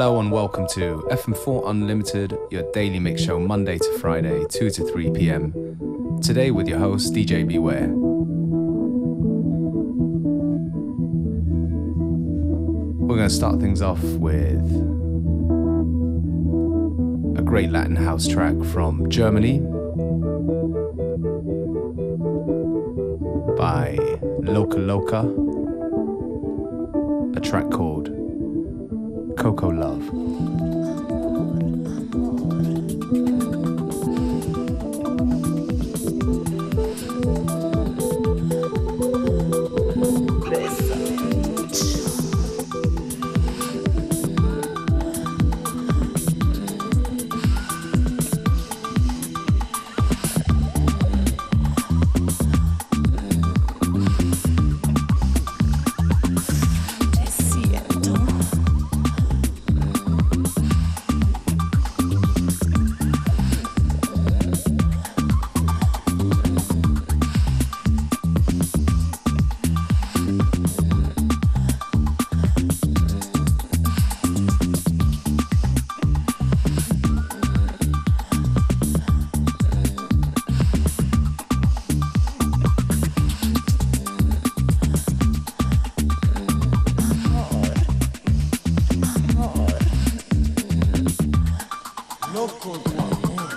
Hello and welcome to FM4 Unlimited, your daily mix show Monday to Friday, 2 to 3 p.m. Today with your host, DJ Beware. We're going to start things off with a great Latin house track from Germany by Loca Loca, a track called Coco Love. loco tu amor.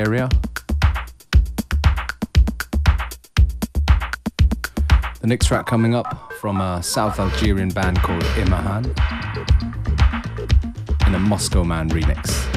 Area. The next track coming up from a South Algerian band called Imarhan in a Moscow Man remix.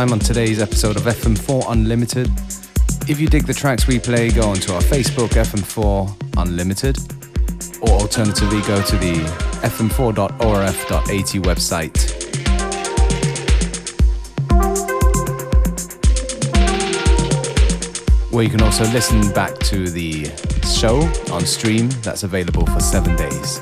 Time on today's episode of FM4 Unlimited. If you dig the tracks we play, go onto our Facebook, FM4 Unlimited, or alternatively, go to the fm4.orf.at website. Where you can also listen back to the show on stream that's available for seven days.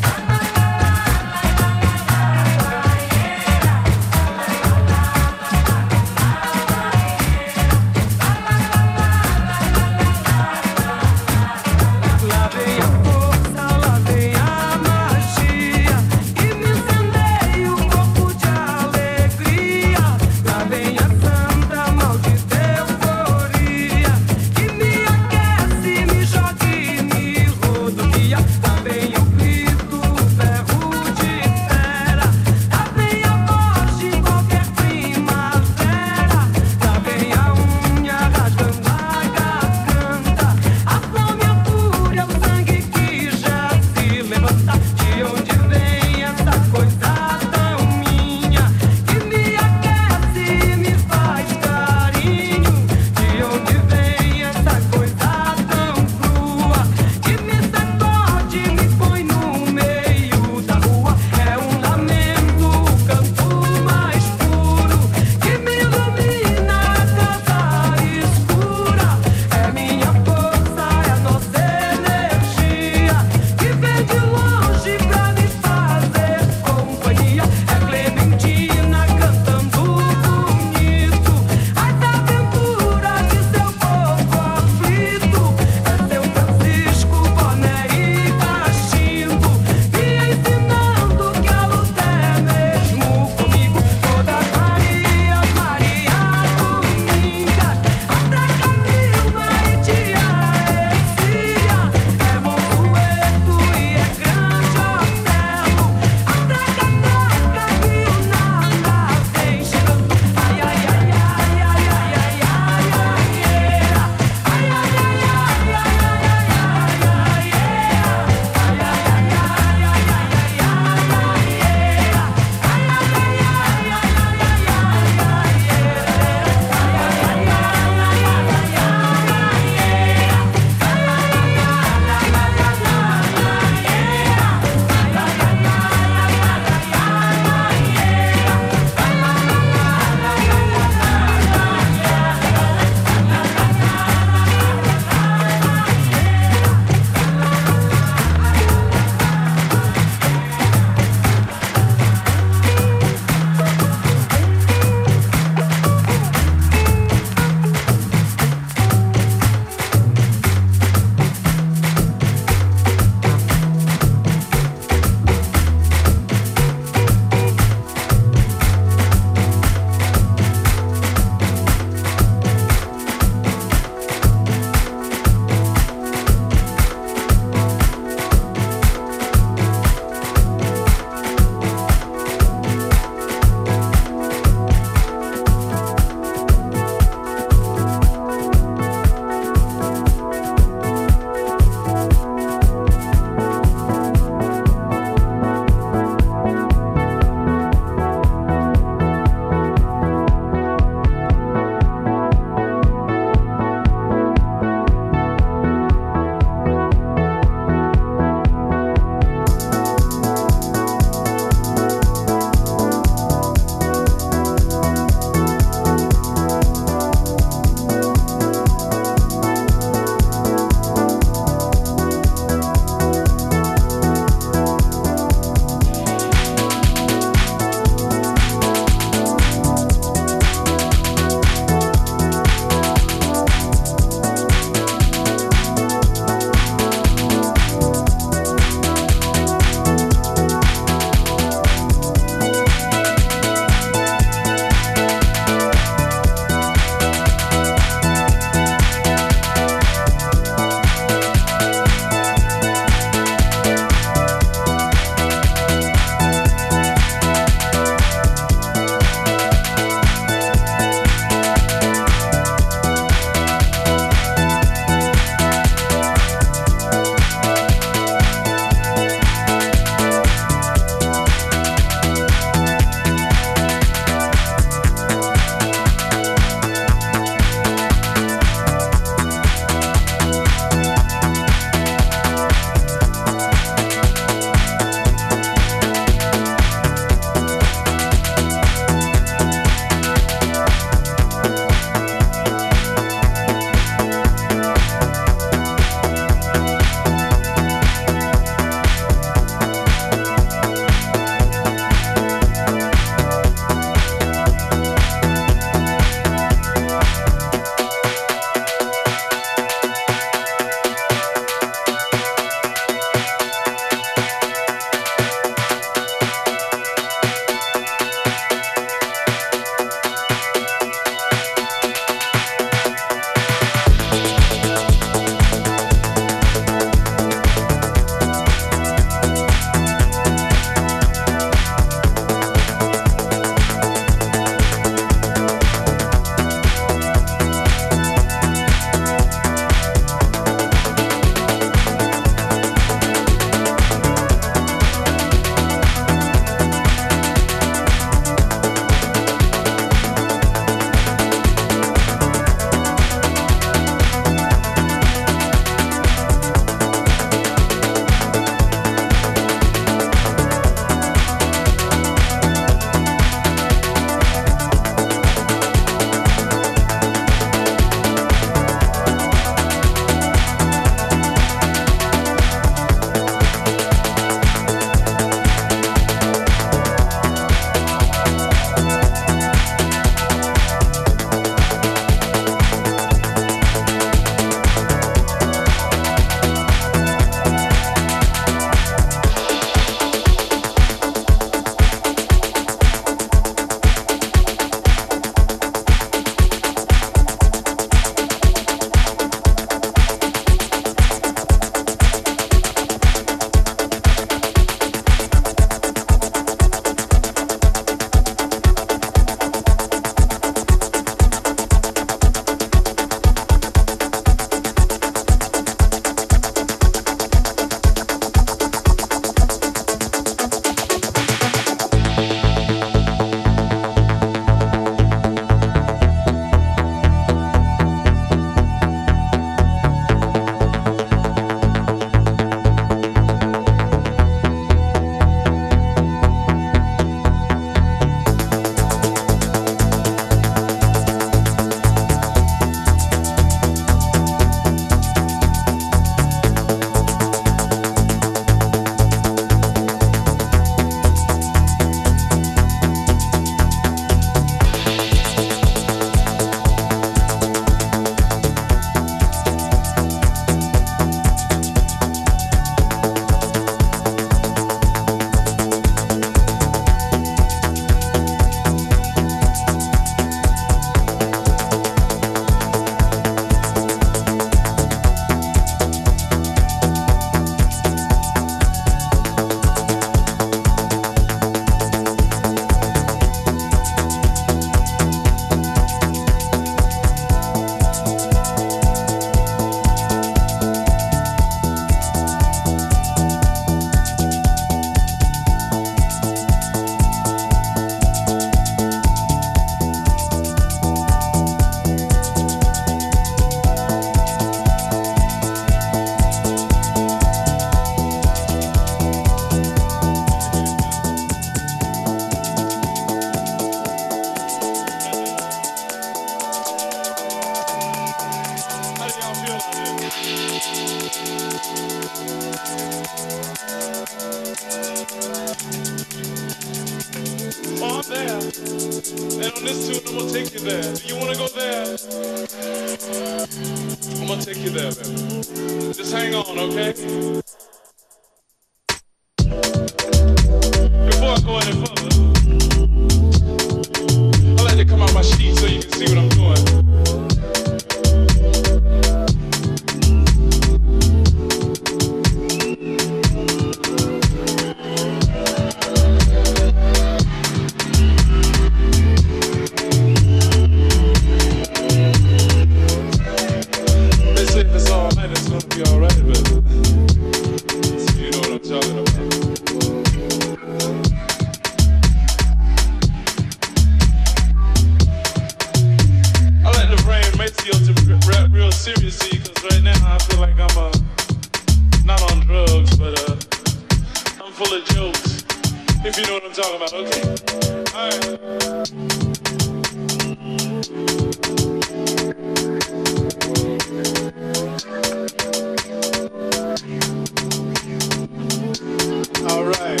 Right.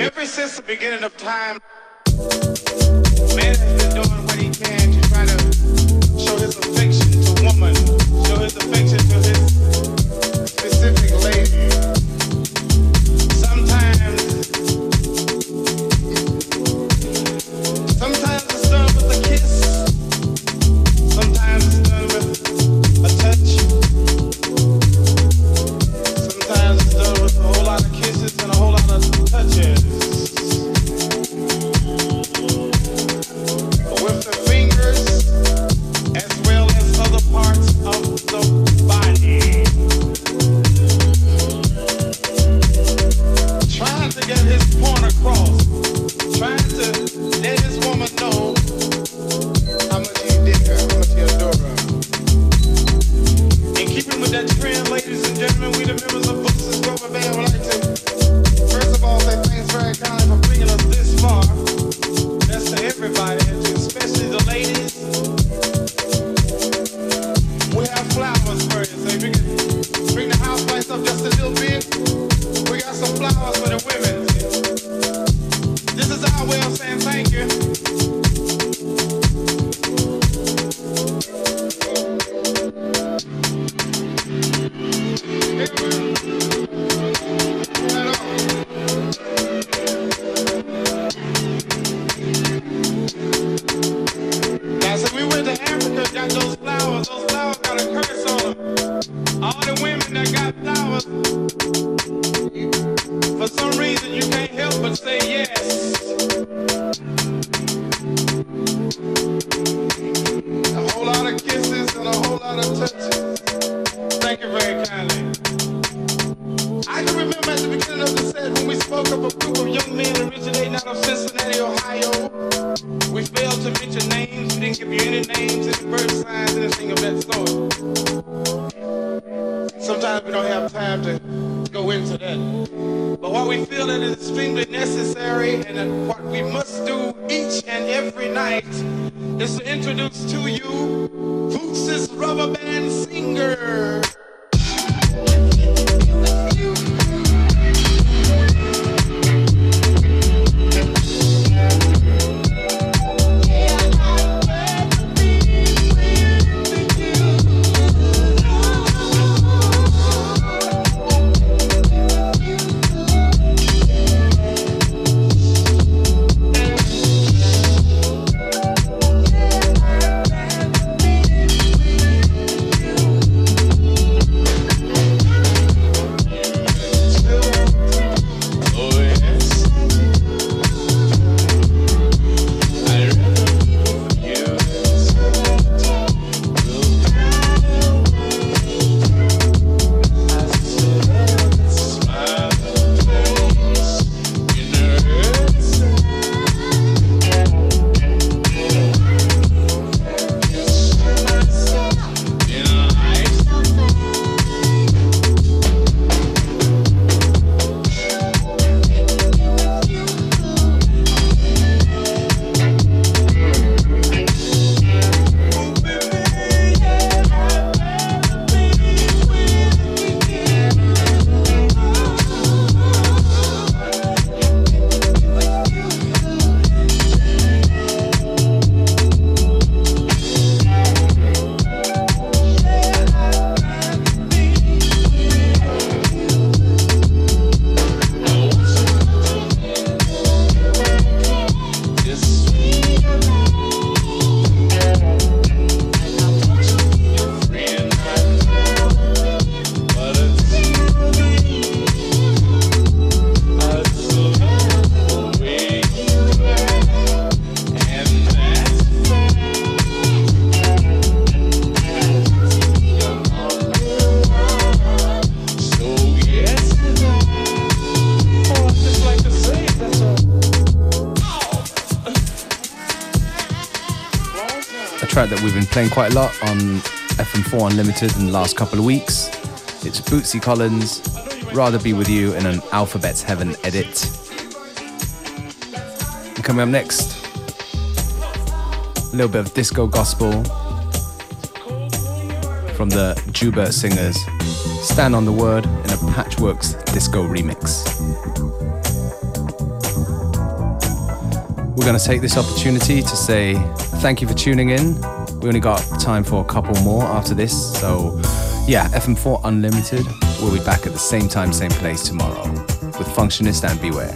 Ever since the beginning of time, man has been doing what he can to try to show his affection to woman, show his affection to his specific lady. For some reason you can't help but say yes. Playing quite a lot on FM4 Unlimited in the last couple of weeks. It's Bootsy Collins, Rather Be With You in an Alphabet's Heaven edit. And coming up next, a little bit of disco gospel from the Joubert Singers. Stand on the Word in a Patchworks disco remix. We're going to take this opportunity to say thank you for tuning in. We only got time for a couple more after this, so yeah, FM4 Unlimited. We'll be back at the same time, same place tomorrow with Functionist and Beware.